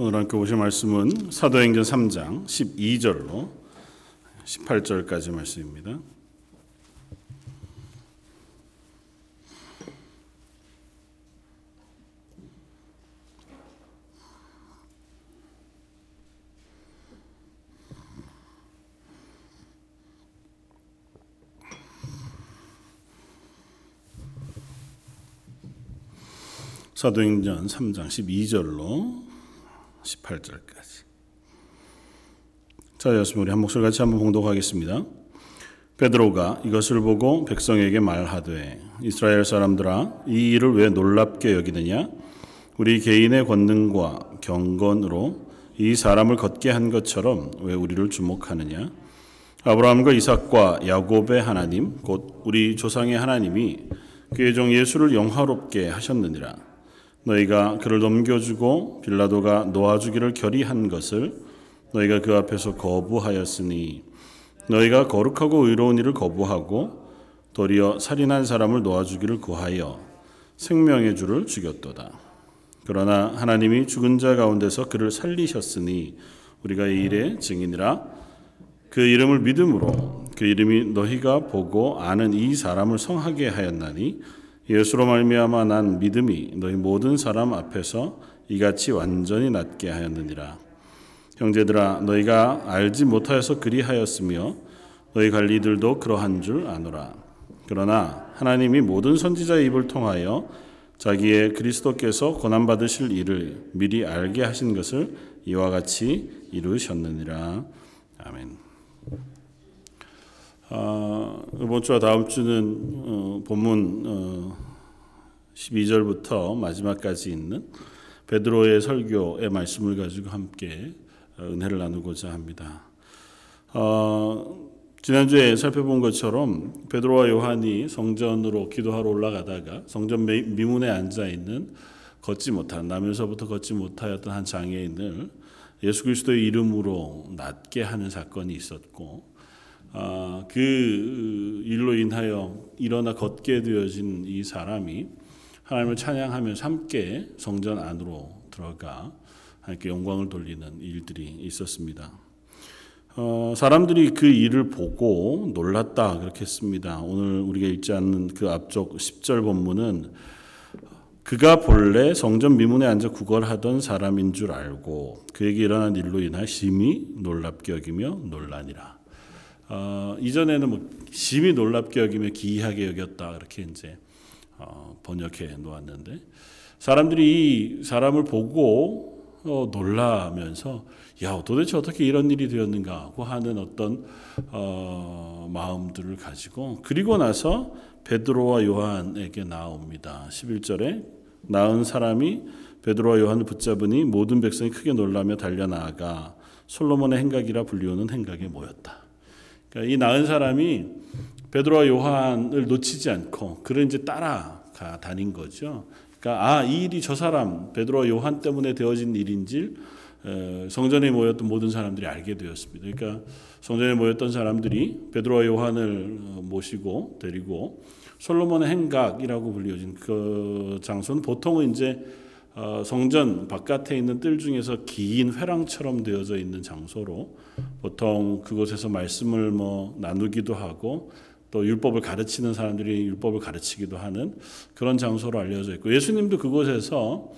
오늘 함께 보실 말씀은 사도행전 3장 12절로 18절까지 말씀입니다. 사도행전 3장 12절로 18절까지. 자, 여러분 우리 한 목소리 같이 한번 봉독하겠습니다. 베드로가 이것을 보고 백성에게 말하되 이스라엘 사람들아 이 일을 왜 놀랍게 여기느냐 우리 개인의 권능과 경건으로 이 사람을 걷게 한 것처럼 왜 우리를 주목하느냐 아브라함과 이삭과 야곱의 하나님 곧 우리 조상의 하나님이 그의 종 예수를 영화롭게 하셨느니라 너희가 그를 넘겨주고 빌라도가 놓아주기를 결의한 것을 너희가 그 앞에서 거부하였으니 너희가 거룩하고 의로운 일을 거부하고 도리어 살인한 사람을 놓아주기를 구하여 생명의 주를 죽였도다. 그러나 하나님이 죽은 자 가운데서 그를 살리셨으니 우리가 이 일의 증인이라 그 이름을 믿음으로 그 이름이 너희가 보고 아는 이 사람을 성하게 하였나니 예수로 말미암아 난 믿음이 너희 모든 사람 앞에서 이같이 완전히 낫게 하였느니라. 형제들아 너희가 알지 못하여서 그리하였으며 너희 관리들도 그러한 줄 아노라. 그러나 하나님이 모든 선지자의 입을 통하여 자기의 그리스도께서 고난 받으실 일을 미리 알게 하신 것을 이와 같이 이루셨느니라. 아멘. 어, 이번 주와 다음 주는 어, 본문 어, 12절부터 마지막까지 있는 베드로의 설교의 말씀을 가지고 함께 어, 은혜를 나누고자 합니다. 어, 지난주에 살펴본 것처럼 베드로와 요한이 성전으로 기도하러 올라가다가 성전 미문에 앉아 있는 걷지 못한 나면서부터 걷지 못하였던 한 장애인을 예수 그리스도의 이름으로 낫게 하는 사건이 있었고 아, 그 일로 인하여 일어나 걷게 되어진 이 사람이 하나님을 찬양하면서 함께 성전 안으로 들어가 하나님께 영광을 돌리는 일들이 있었습니다. 어, 사람들이 그 일을 보고 놀랐다 그렇게 했습니다. 오늘 우리가 읽지 않는 그 앞쪽 10절 본문은 그가 본래 성전 미문에 앉아 구걸하던 사람인 줄 알고 그에게 일어난 일로 인하 심히 놀랍게 여기며 놀라니라. 어, 이전에는 뭐 심히 놀랍게 여기며 기이하게 여겼다 그렇게 이제 어, 번역해 놓았는데 사람들이 이 사람을 보고 어, 놀라면서 야 도대체 어떻게 이런 일이 되었는가 하고 하는 어떤 어, 마음들을 가지고 그리고 나서 베드로와 요한에게 나옵니다. 11절에 나은 사람이 베드로와 요한을 붙잡으니 모든 백성이 크게 놀라며 달려나가 솔로몬의 행각이라 불리우는 행각에 모였다. 그러니까 이 나은 사람이 베드로와 요한을 놓치지 않고 그를 이제 따라가 다닌 거죠. 그러니까 아, 이 일이 저 사람 베드로와 요한 때문에 되어진 일인지 성전에 모였던 모든 사람들이 알게 되었습니다. 그러니까 성전에 모였던 사람들이 베드로와 요한을 어, 모시고 데리고 솔로몬의 행각이라고 불리워진 그 장소는 보통은 이제 어, 성전 바깥에 있는 뜰 중에서 긴 회랑처럼 되어져 있는 장소로 보통 그곳에서 말씀을 뭐 나누기도 하고 또 율법을 가르치는 사람들이 율법을 가르치기도 하는 그런 장소로 알려져 있고 예수님도 그곳에서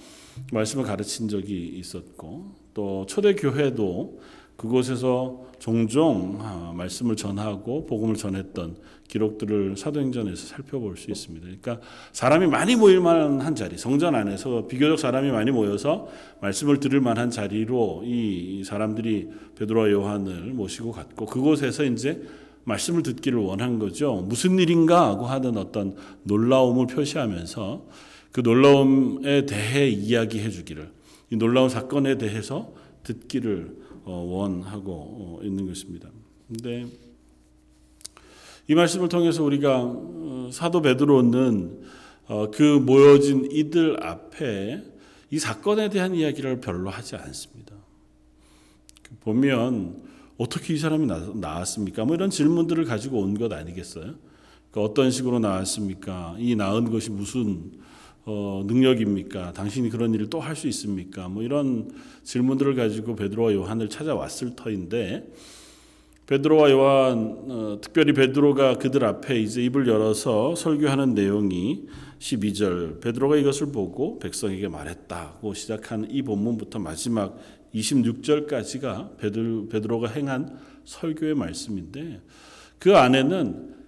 말씀을 가르친 적이 있었고 또 초대 교회도 그곳에서 종종 아, 말씀을 전하고 복음을 전했던 기록들을 사도행전에서 살펴볼 수 있습니다. 그러니까 사람이 많이 모일 만한 자리, 성전 안에서 비교적 사람이 많이 모여서 말씀을 들을 만한 자리로 이 사람들이 베드로와 요한을 모시고 갔고 그곳에서 이제 말씀을 듣기를 원한 거죠. 무슨 일인가 하고 하는 어떤 놀라움을 표시하면서 그 놀라움에 대해 이야기해 주기를 이 놀라운 사건에 대해서 듣기를 어, 원하고 어, 있는 것입니다. 근데 이 말씀을 통해서 우리가 어, 사도 베드로는 그 모여진 이들 앞에 이 사건에 대한 이야기를 별로 하지 않습니다. 보면 어떻게 이 사람이 나왔습니까? 뭐 이런 질문들을 가지고 온 것 아니겠어요? 그러니까 어떤 식으로 나왔습니까? 이 나은 것이 무슨 어, 능력입니까? 당신이 그런 일을 또 할 수 있습니까? 뭐 이런 질문들을 가지고 베드로와 요한을 찾아왔을 터인데 베드로와 요한 어, 특별히 베드로가 그들 앞에 이제 입을 열어서 설교하는 내용이 12절 베드로가 이것을 보고 백성에게 말했다고 시작하는 이 본문부터 마지막 26절까지가 베드로, 베드로가 행한 설교의 말씀인데 그 안에는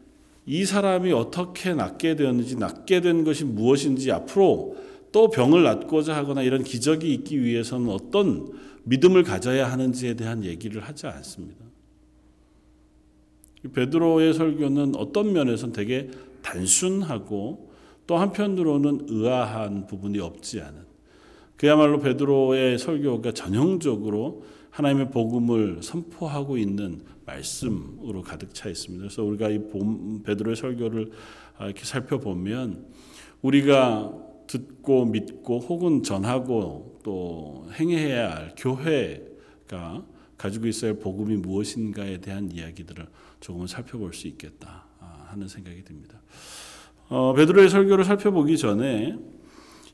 이 사람이 어떻게 낫게 되었는지 낫게 된 것이 무엇인지 앞으로 또 병을 낫고자 하거나 이런 기적이 있기 위해서는 어떤 믿음을 가져야 하는지에 대한 얘기를 하지 않습니다. 베드로의 설교는 어떤 면에서는 되게 단순하고 또 한편으로는 의아한 부분이 없지 않은 그야말로 베드로의 설교가 전형적으로 하나님의 복음을 선포하고 있는 말씀으로 가득 차 있습니다. 그래서 우리가 이 베드로의 설교를 이렇게 살펴보면 우리가 듣고 믿고 혹은 전하고 또 행해야 할 교회가 가지고 있어야 할 복음이 무엇인가에 대한 이야기들을 조금은 살펴볼 수 있겠다 하는 생각이 듭니다. 어, 베드로의 설교를 살펴보기 전에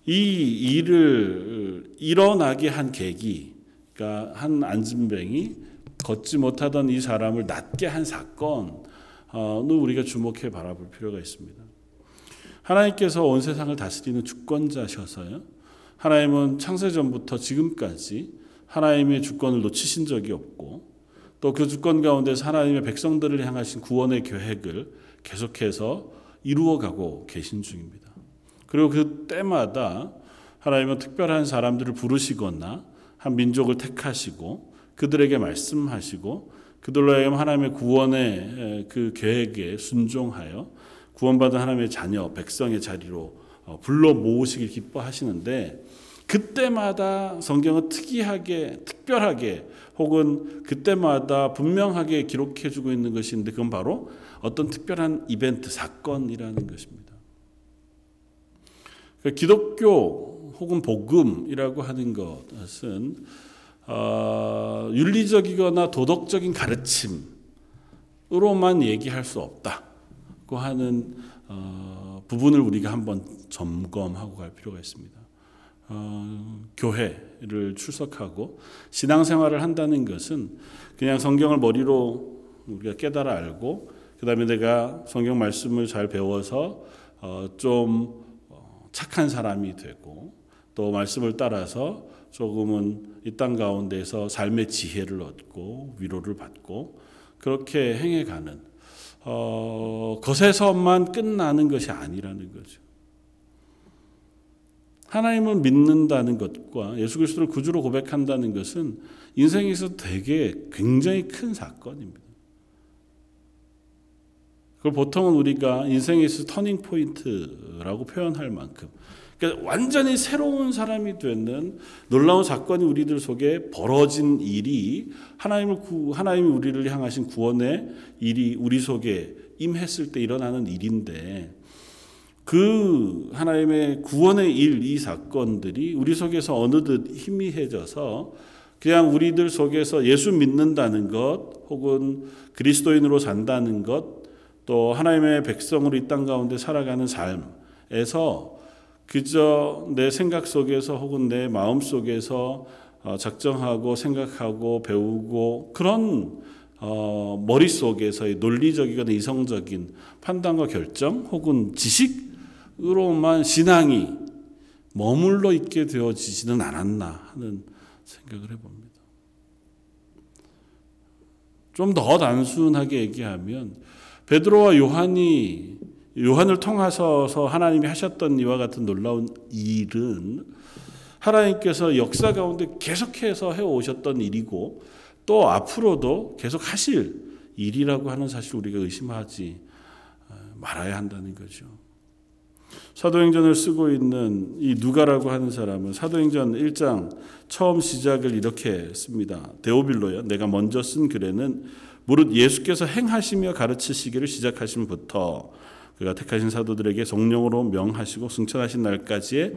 이 일을 일어나게 한 계기, 그러니까 한 안진뱅이 걷지 못하던 이 사람을 낫게 한 사건을 우리가 주목해 바라볼 필요가 있습니다. 하나님께서 온 세상을 다스리는 주권자셔서요. 하나님은 창세전부터 지금까지 하나님의 주권을 놓치신 적이 없고 또 그 주권 가운데서 하나님의 백성들을 향하신 구원의 계획을 계속해서 이루어가고 계신 중입니다. 그리고 그 때마다 하나님은 특별한 사람들을 부르시거나 한 민족을 택하시고 그들에게 말씀하시고 그들로 하여금 하나님의 구원의 그 계획에 순종하여 구원받은 하나님의 자녀 백성의 자리로 어, 불러 모으시길 기뻐하시는데 그때마다 성경은 특이하게 특별하게 혹은 그때마다 분명하게 기록해 주고 있는 것인데 그건 바로 어떤 특별한 이벤트 사건이라는 것입니다. 그러니까 기독교 혹은 복음이라고 하는 것은 어, 윤리적이거나 도덕적인 가르침으로만 얘기할 수 없다고 하는 어, 부분을 우리가 한번 점검하고 갈 필요가 있습니다. 어, 교회를 출석하고 신앙생활을 한다는 것은 그냥 성경을 머리로 우리가 깨달아 알고 그 다음에 내가 성경 말씀을 잘 배워서 어, 좀 어, 착한 사람이 되고 또 말씀을 따라서 조금은 이 땅 가운데서 삶의 지혜를 얻고 위로를 받고 그렇게 행해가는 어, 것에서만 끝나는 것이 아니라는 거죠. 하나님을 믿는다는 것과 예수 그리스도를 구주로 고백한다는 것은 인생에서 되게 굉장히 큰 사건입니다. 그걸 보통은 우리가 인생에서 터닝 포인트라고 표현할 만큼 그러니까 완전히 새로운 사람이 되는 놀라운 사건이 우리들 속에 벌어진 일이 하나님을 구, 하나님이 우리를 향하신 구원의 일이 우리 속에 임했을 때 일어나는 일인데 그 하나님의 구원의 일, 이 사건들이 우리 속에서 어느덧 희미해져서 그냥 우리들 속에서 예수 믿는다는 것, 혹은 그리스도인으로 산다는 것, 또 하나님의 백성으로 이 땅 가운데 살아가는 삶에서 그저 내 생각 속에서 혹은 내 마음 속에서 어, 작정하고 생각하고 배우고 그런 어, 머릿속에서의 논리적이거나 이성적인 판단과 결정 혹은 지식 으로만 신앙이 머물러 있게 되어지지는 않았나 하는 생각을 해봅니다. 좀 더 단순하게 얘기하면 베드로와 요한이 요한을 통하서 하나님이 하셨던 이와 같은 놀라운 일은 하나님께서 역사 가운데 계속해서 해 오셨던 일이고 또 앞으로도 계속 하실 일이라고 하는 사실 우리가 의심하지 말아야 한다는 거죠. 사도행전을 쓰고 있는 이 누가라고 하는 사람은 사도행전 1장 처음 시작을 이렇게 씁니다. 데오빌로야. 내가 먼저 쓴 글에는 무릇 예수께서 행하시며 가르치시기를 시작하신부터 그가 택하신 사도들에게 성령으로 명하시고 승천하신 날까지의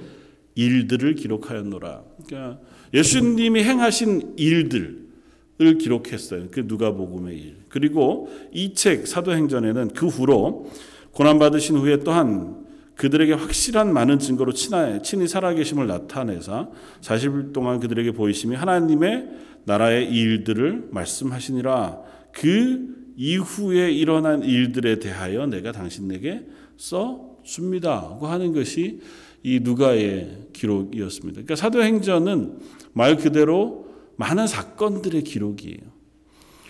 일들을 기록하였노라. 그러니까 예수님이 행하신 일들을 기록했어요. 그 누가복음의 일. 그리고 이 책 사도행전에는 그 후로 고난 받으신 후에 또한 그들에게 확실한 많은 증거로 친하에 친히 살아계심을 나타내사 40일 동안 그들에게 보이심이 하나님의 나라의 일들을 말씀하시니라 그 이후에 일어난 일들에 대하여 내가 당신에게 써 줍니다고 하는 것이 이 누가의 기록이었습니다. 그러니까 사도행전은 말 그대로 많은 사건들의 기록이에요.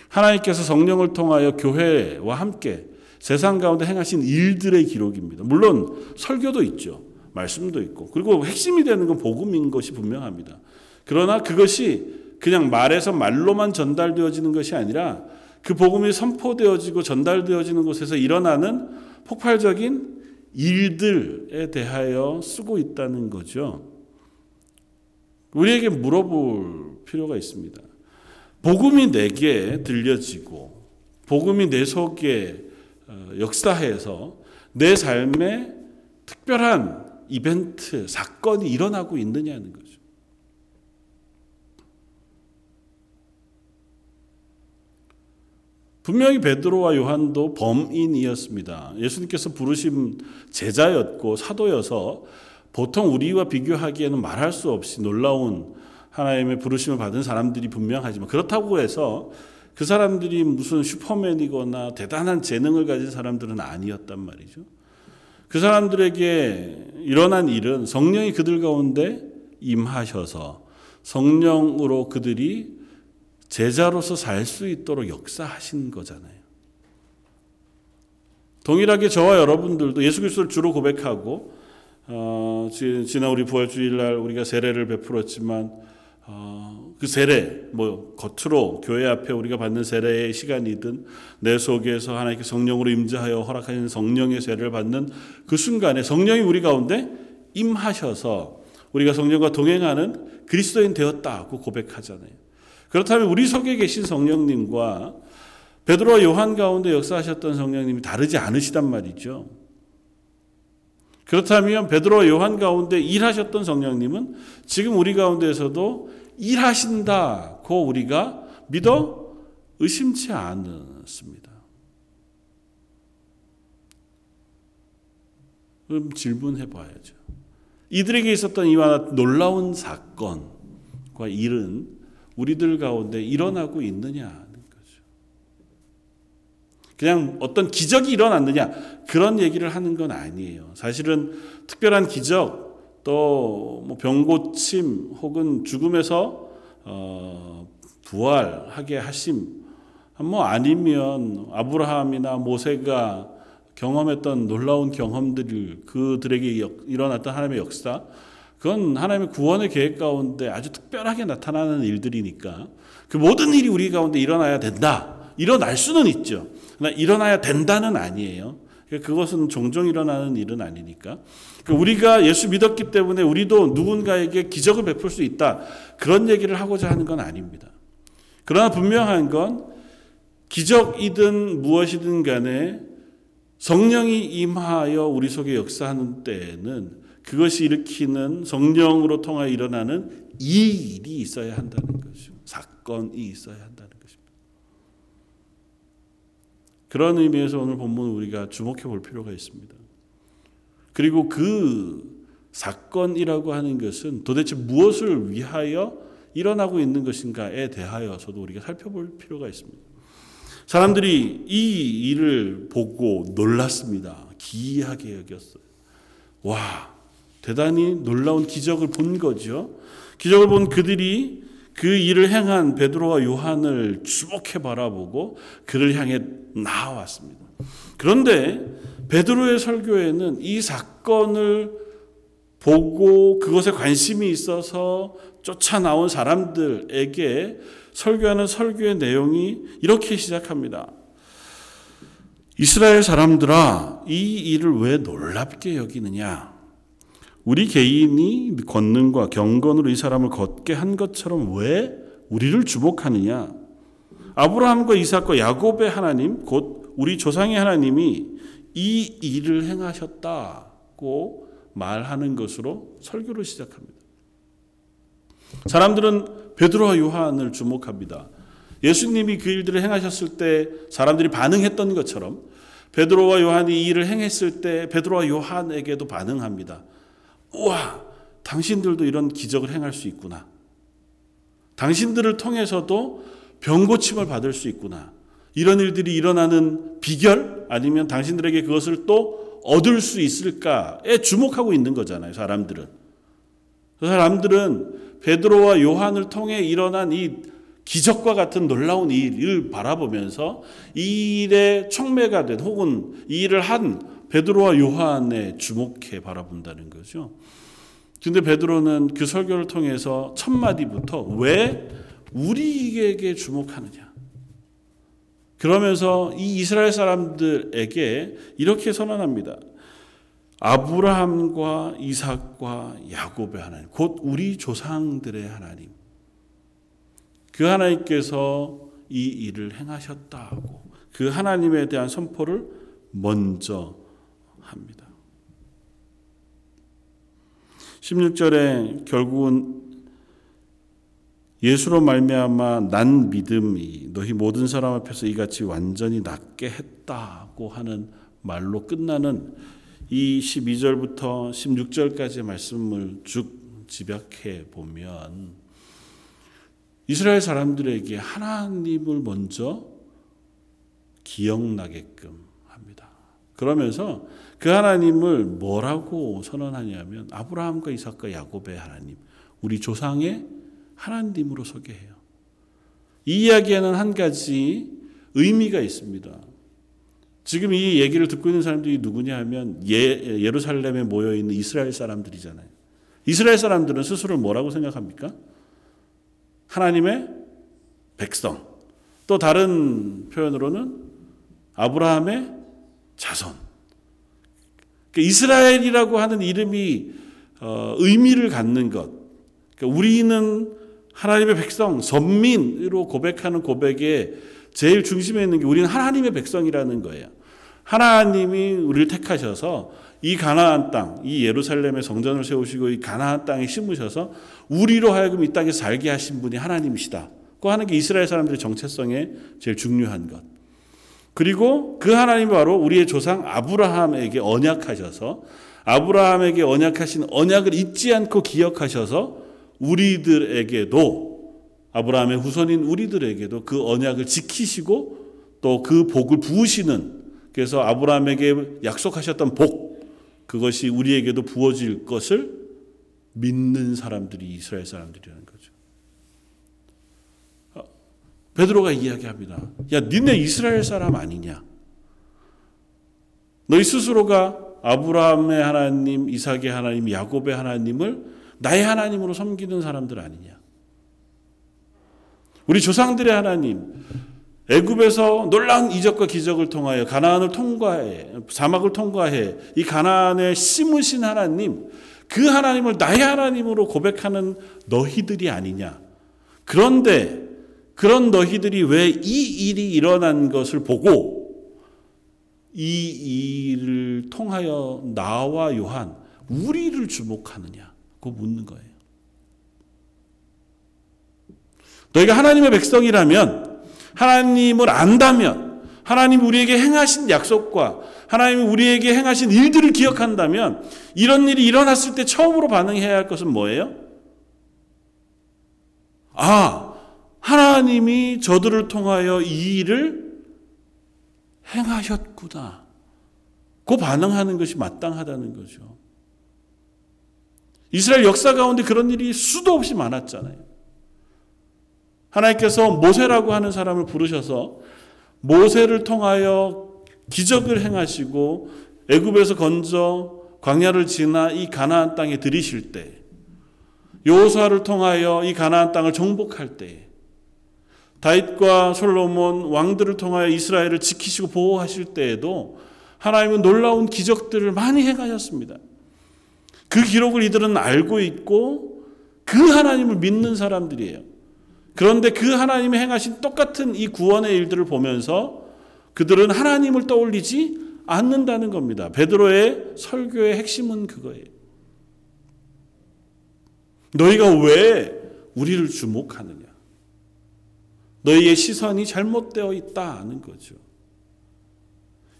하나님께서 성령을 통하여 교회와 함께 세상 가운데 행하신 일들의 기록입니다. 물론 설교도 있죠. 말씀도 있고. 그리고 핵심이 되는 건 복음인 것이 분명합니다. 그러나 그것이 그냥 말에서 말로만 전달되어지는 것이 아니라 그 복음이 선포되어지고 전달되어지는 곳에서 일어나는 폭발적인 일들에 대하여 쓰고 있다는 거죠. 우리에게 물어볼 필요가 있습니다. 복음이 내게 들려지고 복음이 내 속에 어, 역사해서 내 삶에 특별한 이벤트, 사건이 일어나고 있느냐는 거죠. 분명히 베드로와 요한도 범인이었습니다. 예수님께서 부르신 제자였고 사도여서 보통 우리와 비교하기에는 말할 수 없이 놀라운 하나님의 부르심을 받은 사람들이 분명하지만 그렇다고 해서 그 사람들이 무슨 슈퍼맨이거나 대단한 재능을 가진 사람들은 아니었단 말이죠. 그 사람들에게 일어난 일은 성령이 그들 가운데 임하셔서 성령으로 그들이 제자로서 살 수 있도록 역사하신 거잖아요. 동일하게 저와 여러분들도 예수 그리스도를 주로 고백하고 어, 지난 우리 부활주일날 우리가 세례를 베풀었지만 어, 그 세례 뭐 겉으로 교회 앞에 우리가 받는 세례의 시간이든 내 속에서 하나님께 성령으로 임재하여 허락하신 성령의 세례를 받는 그 순간에 성령이 우리 가운데 임하셔서 우리가 성령과 동행하는 그리스도인 되었다고 고백하잖아요. 그렇다면 우리 속에 계신 성령님과 베드로와 요한 가운데 역사하셨던 성령님이 다르지 않으시단 말이죠. 그렇다면 베드로와 요한 가운데 일하셨던 성령님은 지금 우리 가운데에서도 일하신다고 우리가 믿어 의심치 않습니다. 그럼 질문해 봐야죠. 이들에게 있었던 이와 놀라운 사건과 일은 우리들 가운데 일어나고 있느냐는 거죠. 그냥 어떤 기적이 일어났느냐 그런 얘기를 하는 건 아니에요. 사실은 특별한 기적 또뭐 병고침 혹은 죽음에서 어 부활하게 하심 뭐 아니면 아브라함이나 모세가 경험했던 놀라운 경험들을 그들에게 일어났던 하나님의 역사 그건 하나님의 구원의 계획 가운데 아주 특별하게 나타나는 일들이니까 그 모든 일이 우리 가운데 일어나야 된다. 일어날 수는 있죠. 그러나 일어나야 된다는 아니에요. 그것은 종종 일어나는 일은 아니니까. 우리가 예수 믿었기 때문에 우리도 누군가에게 기적을 베풀 수 있다. 그런 얘기를 하고자 하는 건 아닙니다. 그러나 분명한 건 기적이든 무엇이든 간에 성령이 임하여 우리 속에 역사하는 때에는 그것이 일으키는 성령으로 통하여 일어나는 이 일이 있어야 한다는 것이죠. 사건이 있어야 한다는 것입니다. 그런 의미에서 오늘 본문 우리가 주목해 볼 필요가 있습니다. 그리고 그 사건이라고 하는 것은 도대체 무엇을 위하여 일어나고 있는 것인가에 대하여서도 우리가 살펴볼 필요가 있습니다. 사람들이 이 일을 보고 놀랐습니다. 기이하게 여겼어요. 와, 대단히 놀라운 기적을 본 거죠. 기적을 본 그들이 그 일을 행한 베드로와 요한을 주목해 바라보고 그를 향해 나왔습니다. 그런데 베드로의 설교에는 이 사건을 보고 그것에 관심이 있어서 쫓아 나온 사람들에게 설교하는 설교의 내용이 이렇게 시작합니다. 이스라엘 사람들아, 이 일을 왜 놀랍게 여기느냐? 우리 개인이 권능과 경건으로 이 사람을 걷게 한 것처럼 왜 우리를 주목하느냐? 아브라함과 이삭과 야곱의 하나님, 곧 우리 조상의 하나님이 이 일을 행하셨다고 말하는 것으로 설교를 시작합니다. 사람들은 베드로와 요한을 주목합니다. 예수님이 그 일들을 행하셨을 때 사람들이 반응했던 것처럼 베드로와 요한이 이 일을 행했을 때 베드로와 요한에게도 반응합니다. 우와, 당신들도 이런 기적을 행할 수 있구나. 당신들을 통해서도 병 고침을 받을 수 있구나. 이런 일들이 일어나는 비결 아니면 당신들에게 그것을 또 얻을 수 있을까에 주목하고 있는 거잖아요. 사람들은. 그 사람들은 베드로와 요한을 통해 일어난 이 기적과 같은 놀라운 일을 바라보면서 이 일에 촉매가 된 혹은 이 일을 한 베드로와 요한에 주목해 바라본다는 거죠. 근데 베드로는 그 설교를 통해서 첫 마디부터 왜 우리에게 주목하느냐? 그러면서 이 이스라엘 사람들에게 이렇게 선언합니다. 아브라함과 이삭과 야곱의 하나님, 곧 우리 조상들의 하나님. 그 하나님께서 이 일을 행하셨다고 그 하나님에 대한 선포를 먼저 합니다. 16절에 결국은 예수로 말미암아 난 믿음이 너희 모든 사람 앞에서 이같이 완전히 낫게 했다고 하는 말로 끝나는 이 12절부터 16절까지의 말씀을 쭉 집약해 보면 이스라엘 사람들에게 하나님을 먼저 기억나게끔. 그러면서 그 하나님을 뭐라고 선언하냐면 아브라함과 이삭과 야곱의 하나님, 우리 조상의 하나님으로 소개해요. 이 이야기에는 한 가지 의미가 있습니다. 지금 이 얘기를 듣고 있는 사람들이 누구냐 하면 예, 예루살렘에 모여 있는 이스라엘 사람들이잖아요. 이스라엘 사람들은 스스로 뭐라고 생각합니까? 하나님의 백성. 또 다른 표현으로는 아브라함의 자손. 그러니까 이스라엘이라고 하는 이름이 어, 의미를 갖는 것. 그러니까 우리는 하나님의 백성, 선민으로 고백하는 고백에 제일 중심에 있는 게 우리는 하나님의 백성이라는 거예요. 하나님이 우리를 택하셔서 이 가나안 땅, 이 예루살렘의 성전을 세우시고 이 가나안 땅에 심으셔서 우리로 하여금 이 땅에 살게 하신 분이 하나님이시다. 그 하는 게 이스라엘 사람들의 정체성에 제일 중요한 것. 그리고 그 하나님이 바로 우리의 조상 아브라함에게 언약하셔서 아브라함에게 언약하신 언약을 잊지 않고 기억하셔서 우리들에게도 아브라함의 후손인 우리들에게도 그 언약을 지키시고 또 그 복을 부으시는 그래서 아브라함에게 약속하셨던 복 그것이 우리에게도 부어질 것을 믿는 사람들이 이스라엘 사람들이라는 거죠. 어, 베드로가 이야기합니다. 야, 니네 이스라엘 사람 아니냐? 너희 스스로가 아브라함의 하나님, 이삭의 하나님, 야곱의 하나님을 나의 하나님으로 섬기는 사람들 아니냐? 우리 조상들의 하나님, 애굽에서 놀라운 이적과 기적을 통하여 가나안을 통과해 사막을 통과해 이 가나안에 심으신 하나님 그 하나님을 나의 하나님으로 고백하는 너희들이 아니냐. 그런데 그런 너희들이 왜 이 일이 일어난 것을 보고 이 일을 통하여 나와 요한 우리를 주목하느냐? 그 묻는 거예요. 너희가 하나님의 백성이라면 하나님을 안다면 하나님 우리에게 행하신 약속과 하나님이 우리에게 행하신 일들을 기억한다면 이런 일이 일어났을 때 처음으로 반응해야 할 것은 뭐예요? 아, 하나님이 저들을 통하여 이 일을 행하셨구나. 그 반응하는 것이 마땅하다는 거죠. 이스라엘 역사 가운데 그런 일이 수도 없이 많았잖아요. 하나님께서 모세라고 하는 사람을 부르셔서 모세를 통하여 기적을 행하시고 애굽에서 건져 광야를 지나 이 가나안 땅에 들이실 때 여호수아를 통하여 이 가나안 땅을 정복할 때 다윗과 솔로몬 왕들을 통하여 이스라엘을 지키시고 보호하실 때에도 하나님은 놀라운 기적들을 많이 행하셨습니다. 그 기록을 이들은 알고 있고 그 하나님을 믿는 사람들이에요. 그런데 그 하나님이 행하신 똑같은 이 구원의 일들을 보면서 그들은 하나님을 떠올리지 않는다는 겁니다. 베드로의 설교의 핵심은 그거예요. 너희가 왜 우리를 주목하느냐? 너희의 시선이 잘못되어 있다는 거죠.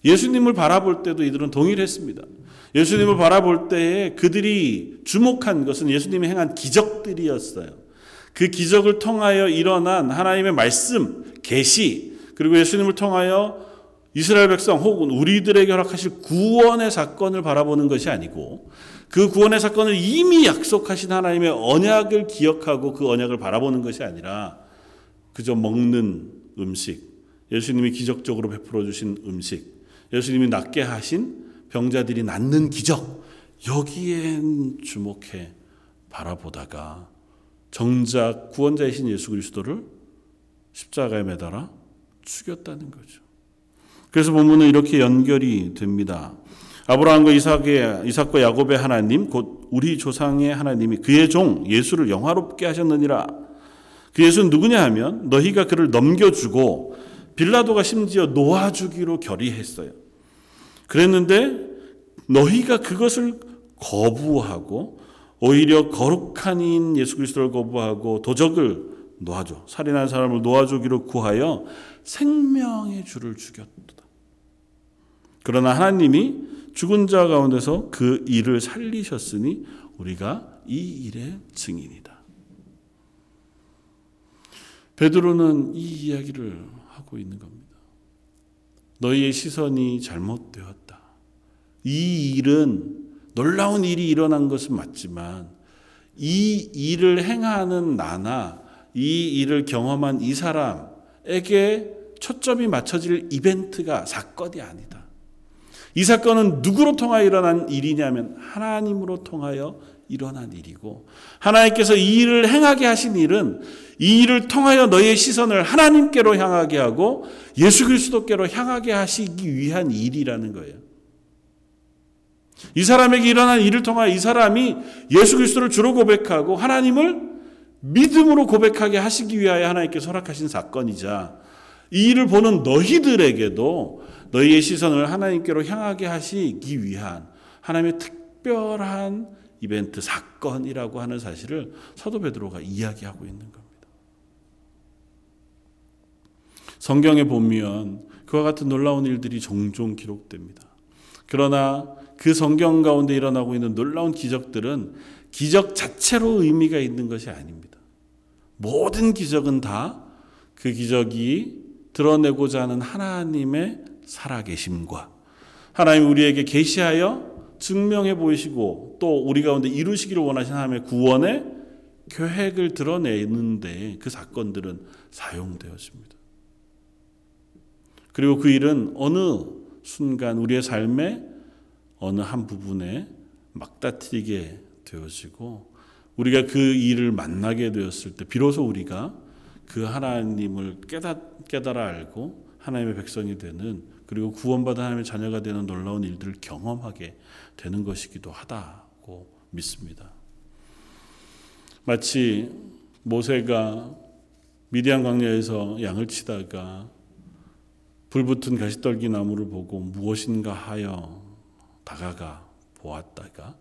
예수님을 바라볼 때도 이들은 동일했습니다. 예수님을 바라볼 때에 그들이 주목한 것은 예수님이 행한 기적들이었어요. 그 기적을 통하여 일어난 하나님의 말씀, 계시, 그리고 예수님을 통하여 이스라엘 백성 혹은 우리들에게 허락하실 구원의 사건을 바라보는 것이 아니고 그 구원의 사건을 이미 약속하신 하나님의 언약을 기억하고 그 언약을 바라보는 것이 아니라 그저 먹는 음식, 예수님이 기적적으로 베풀어 주신 음식, 예수님이 낫게 하신 병자들이 낫는 기적 여기에 주목해 바라보다가 정작 구원자이신 예수 그리스도를 십자가에 매달아 죽였다는 거죠. 그래서 본문은 이렇게 연결이 됩니다. 아브라함과 이삭의 이삭과 야곱의 하나님 곧 우리 조상의 하나님이 그의 종 예수를 영화롭게 하셨느니라. 그 예수는 누구냐 하면 너희가 그를 넘겨주고 빌라도가 심지어 놓아주기로 결의했어요. 그랬는데 너희가 그것을 거부하고 오히려 거룩한 이인 예수 그리스도를 거부하고 도적을 놓아줘 살인한 사람을 놓아주기로 구하여 생명의 주를 죽였다. 그러나 하나님이 죽은 자 가운데서 그 일을 살리셨으니 우리가 이 일의 증인이다. 베드로는 이 이야기를 하고 있는 겁니다. 너희의 시선이 잘못되었다. 이 일은 놀라운 일이 일어난 것은 맞지만 이 일을 행하는 나나 이 일을 경험한 이 사람에게 초점이 맞춰질 이벤트가 사건이 아니다. 이 사건은 누구로 통하여 일어난 일이냐면 하나님으로 통하여 일어난 일이고 하나님께서 이 일을 행하게 하신 일은 이 일을 통하여 너의 시선을 하나님께로 향하게 하고 예수 그리스도께로 향하게 하시기 위한 일이라는 거예요. 이 사람에게 일어난 일을 통하여 이 사람이 예수 그리스도를 주로 고백하고 하나님을 믿음으로 고백하게 하시기 위하여 하나님께서 허락하신 사건이자 이 일을 보는 너희들에게도 너희의 시선을 하나님께로 향하게 하시기 위한 하나님의 특별한 이벤트 사건이라고 하는 사실을 사도 베드로가 이야기하고 있는 겁니다. 성경에 보면 그와 같은 놀라운 일들이 종종 기록됩니다. 그러나 그 성경 가운데 일어나고 있는 놀라운 기적들은 기적 자체로 의미가 있는 것이 아닙니다. 모든 기적은 다 그 기적이 드러내고자 하는 하나님의 살아계심과 하나님 우리에게 계시하여 증명해 보이시고 또 우리 가운데 이루시기를 원하신 하나님의 구원의 계획을 드러내는데 그 사건들은 사용되었습니다. 그리고 그 일은 어느 순간 우리의 삶의 어느 한 부분에 막다트리게 되어지고 우리가 그 일을 만나게 되었을 때 비로소 우리가 그 하나님을 깨닫, 깨달아 알고 하나님의 백성이 되는 그리고 구원받은 하나님의 자녀가 되는 놀라운 일들을 경험하게 되는 것이기도 하다고 믿습니다. 마치 모세가 미디안 광야에서 양을 치다가 불붙은 가시떨기 나무를 보고 무엇인가 하여 다가가 보았다가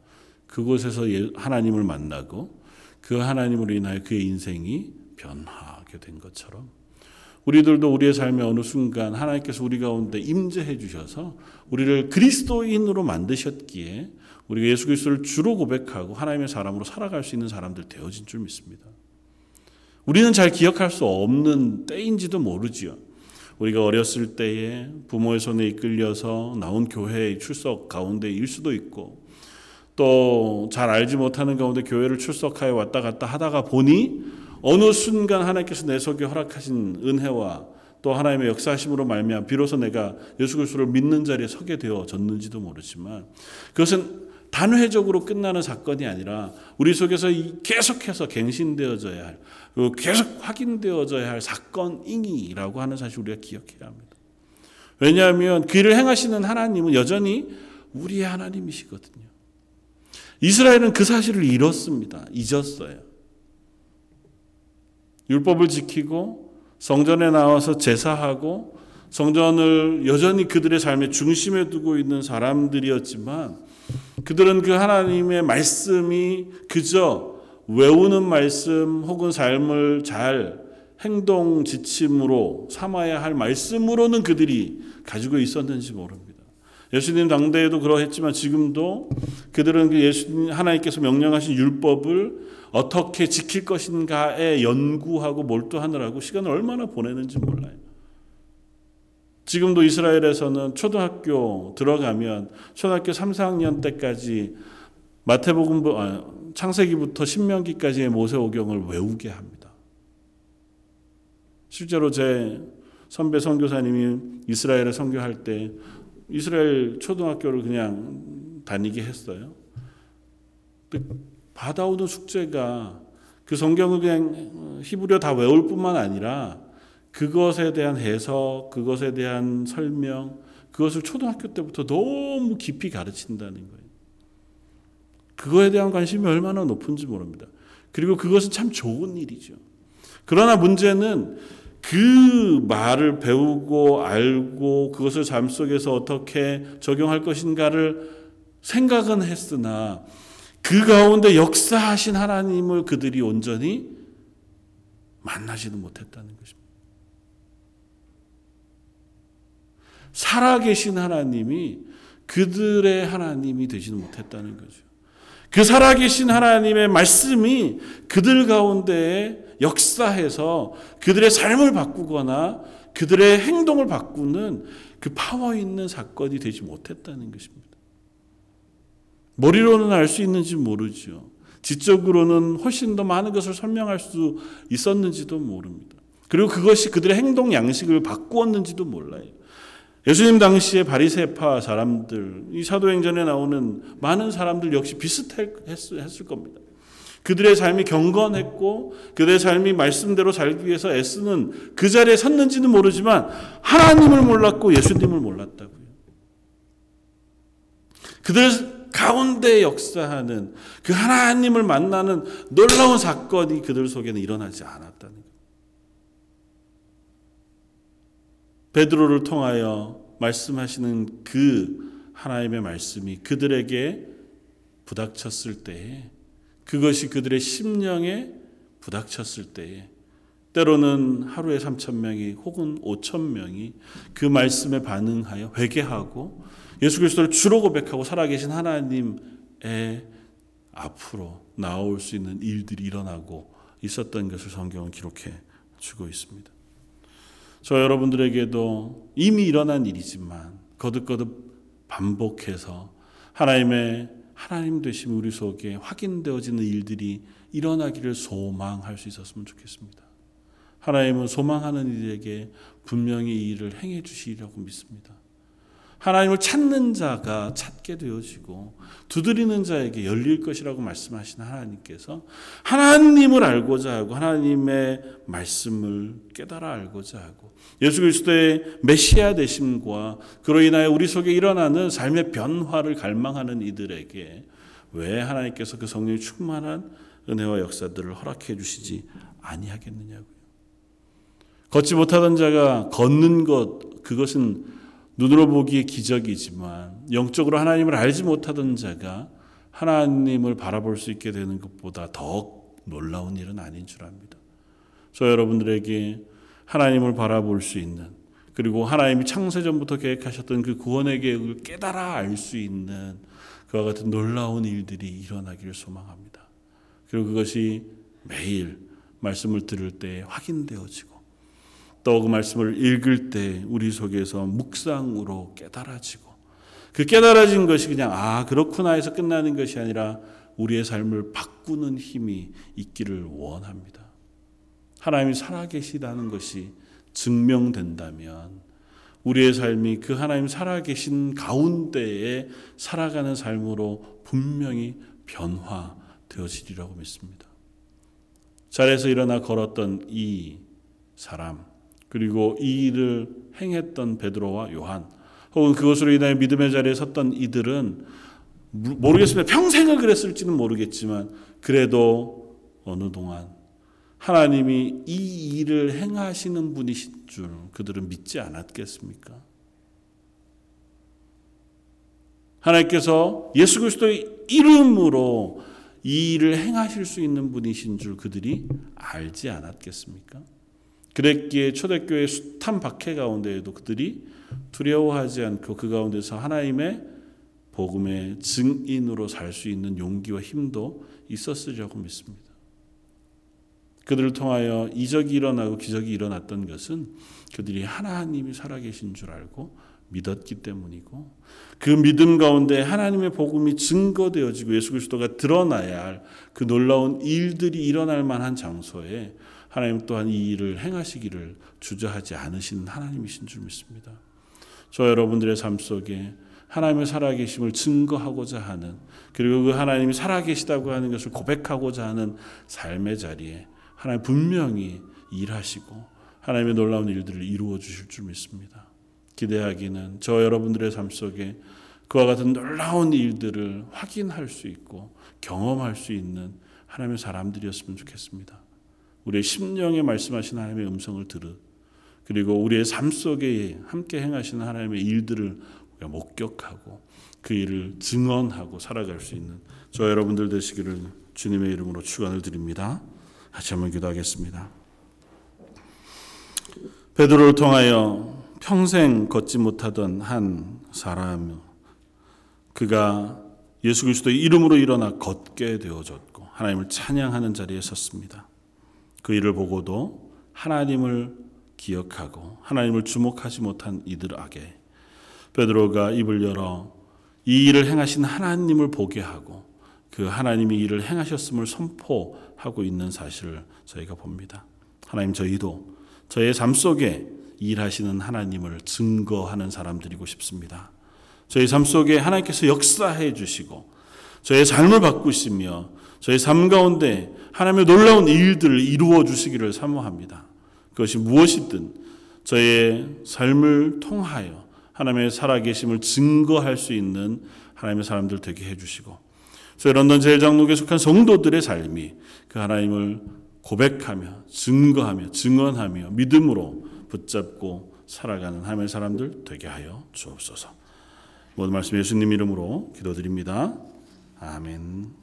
그곳에서 예, 하나님을 만나고 그 하나님으로 인하여 그의 인생이 변화하게 된 것처럼 우리들도 우리의 삶의 어느 순간 하나님께서 우리 가운데 임재해 주셔서 우리를 그리스도인으로 만드셨기에 우리가 예수 그리스도를 주로 고백하고 하나님의 사람으로 살아갈 수 있는 사람들 되어진 줄 믿습니다. 우리는 잘 기억할 수 없는 때인지도 모르지요. 우리가 어렸을 때에 부모의 손에 이끌려서 나온 교회의 출석 가운데일 수도 있고 또 잘 알지 못하는 가운데 교회를 출석하여 왔다 갔다 하다가 보니 어느 순간 하나님께서 내 속에 허락하신 은혜와 또 하나님의 역사하심으로 말미암아 비로소 내가 예수 그리스도를 믿는 자리에 서게 되어졌는지도 모르지만 그것은 단회적으로 끝나는 사건이 아니라 우리 속에서 계속해서 갱신되어져야 할 계속 확인되어져야 할 사건이라고 하는 사실 우리가 기억해야 합니다. 왜냐하면 그 일을 행하시는 하나님은 여전히 우리의 하나님이시거든요. 이스라엘은 그 사실을 잃었습니다. 잊었어요. 율법을 지키고 성전에 나와서 제사하고 성전을 여전히 그들의 삶의 중심에 두고 있는 사람들이었지만 그들은 그 하나님의 말씀이 그저 외우는 말씀 혹은 삶을 잘 행동 지침으로 삼아야 할 말씀으로는 그들이 가지고 있었는지 모릅니다. 예수님 당대에도 그러했지만 지금도 그들은 그 예수님 하나님께서 명령하신 율법을 어떻게 지킬 것인가에 연구하고 몰두하느라고 시간을 얼마나 보내는지 몰라요. 지금도 이스라엘에서는 초등학교 들어가면 초등학교 3, 4학년 때까지 마태복음 아, 창세기부터 신명기까지의 모세오경을 외우게 합니다. 실제로 제 선배 선교사님이 이스라엘에 선교할 때 이스라엘 초등학교를 그냥 다니게 했어요. 받아오는 숙제가 그 성경을 그냥 히브리어 다 외울 뿐만 아니라 그것에 대한 해석, 그것에 대한 설명, 그것을 초등학교 때부터 너무 깊이 가르친다는 거예요. 그거에 대한 관심이 얼마나 높은지 모릅니다. 그리고 그것은 참 좋은 일이죠. 그러나 문제는 그 말을 배우고 알고 그것을 삶 속에서 어떻게 적용할 것인가를 생각은 했으나 그 가운데 역사하신 하나님을 그들이 온전히 만나지는 못했다는 것입니다. 살아계신 하나님이 그들의 하나님이 되지는 못했다는 거죠. 그 살아계신 하나님의 말씀이 그들 가운데 역사해서 그들의 삶을 바꾸거나 그들의 행동을 바꾸는 그 파워 있는 사건이 되지 못했다는 것입니다. 머리로는 알 수 있는지 모르죠. 지적으로는 훨씬 더 많은 것을 설명할 수 있었는지도 모릅니다. 그리고 그것이 그들의 행동 양식을 바꾸었는지도 몰라요. 예수님 당시의 바리새파 사람들, 이 사도행전에 나오는 많은 사람들 역시 비슷했을 겁니다. 그들의 삶이 경건했고 그들의 삶이 말씀대로 살기 위해서 애쓰는 그 자리에 섰는지는 모르지만 하나님을 몰랐고 예수님을 몰랐다고요. 그들 가운데 역사하는 그 하나님을 만나는 놀라운 사건이 그들 속에는 일어나지 않았다는 거예요. 베드로를 통하여 말씀하시는 그 하나님의 말씀이 그들에게 부닥쳤을 때에 그것이 그들의 심령에 부닥쳤을 때에 때로는 하루에 3천 명이 혹은 5천 명이 그 말씀에 반응하여 회개하고 예수 그리스도를 주로 고백하고 살아계신 하나님의 앞으로 나올 수 있는 일들이 일어나고 있었던 것을 성경은 기록해 주고 있습니다. 저 여러분들에게도 이미 일어난 일이지만 거듭거듭 반복해서 하나님의 하나님 되심 우리 속에 확인되어지는 일들이 일어나기를 소망할 수 있었으면 좋겠습니다. 하나님은 소망하는 이들에게 분명히 이 일을 행해 주시리라고 믿습니다. 하나님을 찾는 자가 찾게 되어지고 두드리는 자에게 열릴 것이라고 말씀하신 하나님께서 하나님을 알고자 하고 하나님의 말씀을 깨달아 알고자 하고 예수 그리스도의 메시아 되심과 그로 인하여 우리 속에 일어나는 삶의 변화를 갈망하는 이들에게 왜 하나님께서 그 성령이 충만한 은혜와 역사들을 허락해 주시지 아니하겠느냐고요. 걷지 못하던 자가 걷는 것 그것은 눈으로 보기에 기적이지만 영적으로 하나님을 알지 못하던 자가 하나님을 바라볼 수 있게 되는 것보다 더 놀라운 일은 아닌 줄 압니다. 저 여러분들에게 하나님을 바라볼 수 있는 그리고 하나님이 창세전부터 계획하셨던 그 구원의 계획을 깨달아 알 수 있는 그와 같은 놀라운 일들이 일어나기를 소망합니다. 그리고 그것이 매일 말씀을 들을 때 확인되어지고 또 그 말씀을 읽을 때 우리 속에서 묵상으로 깨달아지고 그 깨달아진 것이 그냥 아 그렇구나 해서 끝나는 것이 아니라 우리의 삶을 바꾸는 힘이 있기를 원합니다. 하나님이 살아계시다는 것이 증명된다면 우리의 삶이 그 하나님 살아계신 가운데에 살아가는 삶으로 분명히 변화되어지리라고 믿습니다. 자리에서 일어나 걸었던 이 사람 그리고 이 일을 행했던 베드로와 요한 혹은 그것으로 인하여 믿음의 자리에 섰던 이들은 모르겠습니다. 평생을 그랬을지는 모르겠지만 그래도 어느 동안 하나님이 이 일을 행하시는 분이신 줄 그들은 믿지 않았겠습니까? 하나님께서 예수 그리스도의 이름으로 이 일을 행하실 수 있는 분이신 줄 그들이 알지 않았겠습니까? 그랬기에 초대교회 숱한 박해 가운데에도 그들이 두려워하지 않고 그 가운데서 하나님의 복음의 증인으로 살 수 있는 용기와 힘도 있었으리라고 믿습니다. 그들을 통하여 이적이 일어나고 기적이 일어났던 것은 그들이 하나님이 살아계신 줄 알고 믿었기 때문이고 그 믿음 가운데 하나님의 복음이 증거되어지고 예수 그리스도가 드러나야 할 그 놀라운 일들이 일어날 만한 장소에 하나님 또한 이 일을 행하시기를 주저하지 않으신 하나님이신 줄 믿습니다. 저 여러분들의 삶 속에 하나님의 살아계심을 증거하고자 하는 그리고 그 하나님이 살아계시다고 하는 것을 고백하고자 하는 삶의 자리에 하나님 분명히 일하시고 하나님의 놀라운 일들을 이루어 주실 줄 믿습니다. 기대하기는 저 여러분들의 삶 속에 그와 같은 놀라운 일들을 확인할 수 있고 경험할 수 있는 하나님의 사람들이었으면 좋겠습니다. 우리의 심령에 말씀하신 하나님의 음성을 들으 그리고 우리의 삶 속에 함께 행하시는 하나님의 일들을 우리가 목격하고 그 일을 증언하고 살아갈 수 있는 저 여러분들 되시기를 주님의 이름으로 축원을 드립니다. 같이 한번 기도하겠습니다. 베드로를 통하여 평생 걷지 못하던 한 사람 그가 예수 그리스도의 이름으로 일어나 걷게 되어졌고 하나님을 찬양하는 자리에 섰습니다. 그 일을 보고도 하나님을 기억하고 하나님을 주목하지 못한 이들에게 베드로가 입을 열어 이 일을 행하신 하나님을 보게 하고 그 하나님이 일을 행하셨음을 선포하고 있는 사실을 저희가 봅니다. 하나님 저희도 저의 삶 속에 일하시는 하나님을 증거하는 사람들이고 싶습니다. 저희 삶 속에 하나님께서 역사해 주시고 저의 삶을 바꾸시며 저의 삶 가운데 하나님의 놀라운 일들을 이루어 주시기를 사모합니다. 그것이 무엇이든 저의 삶을 통하여 하나님의 살아계심을 증거할 수 있는 하나님의 사람들 되게 해주시고 저희 런던 제일장로교에 속한 성도들의 삶이 그 하나님을 고백하며 증거하며 증언하며 믿음으로 붙잡고 살아가는 하나님의 사람들 되게 하여 주옵소서. 모든 말씀 예수님 이름으로 기도드립니다. 아멘.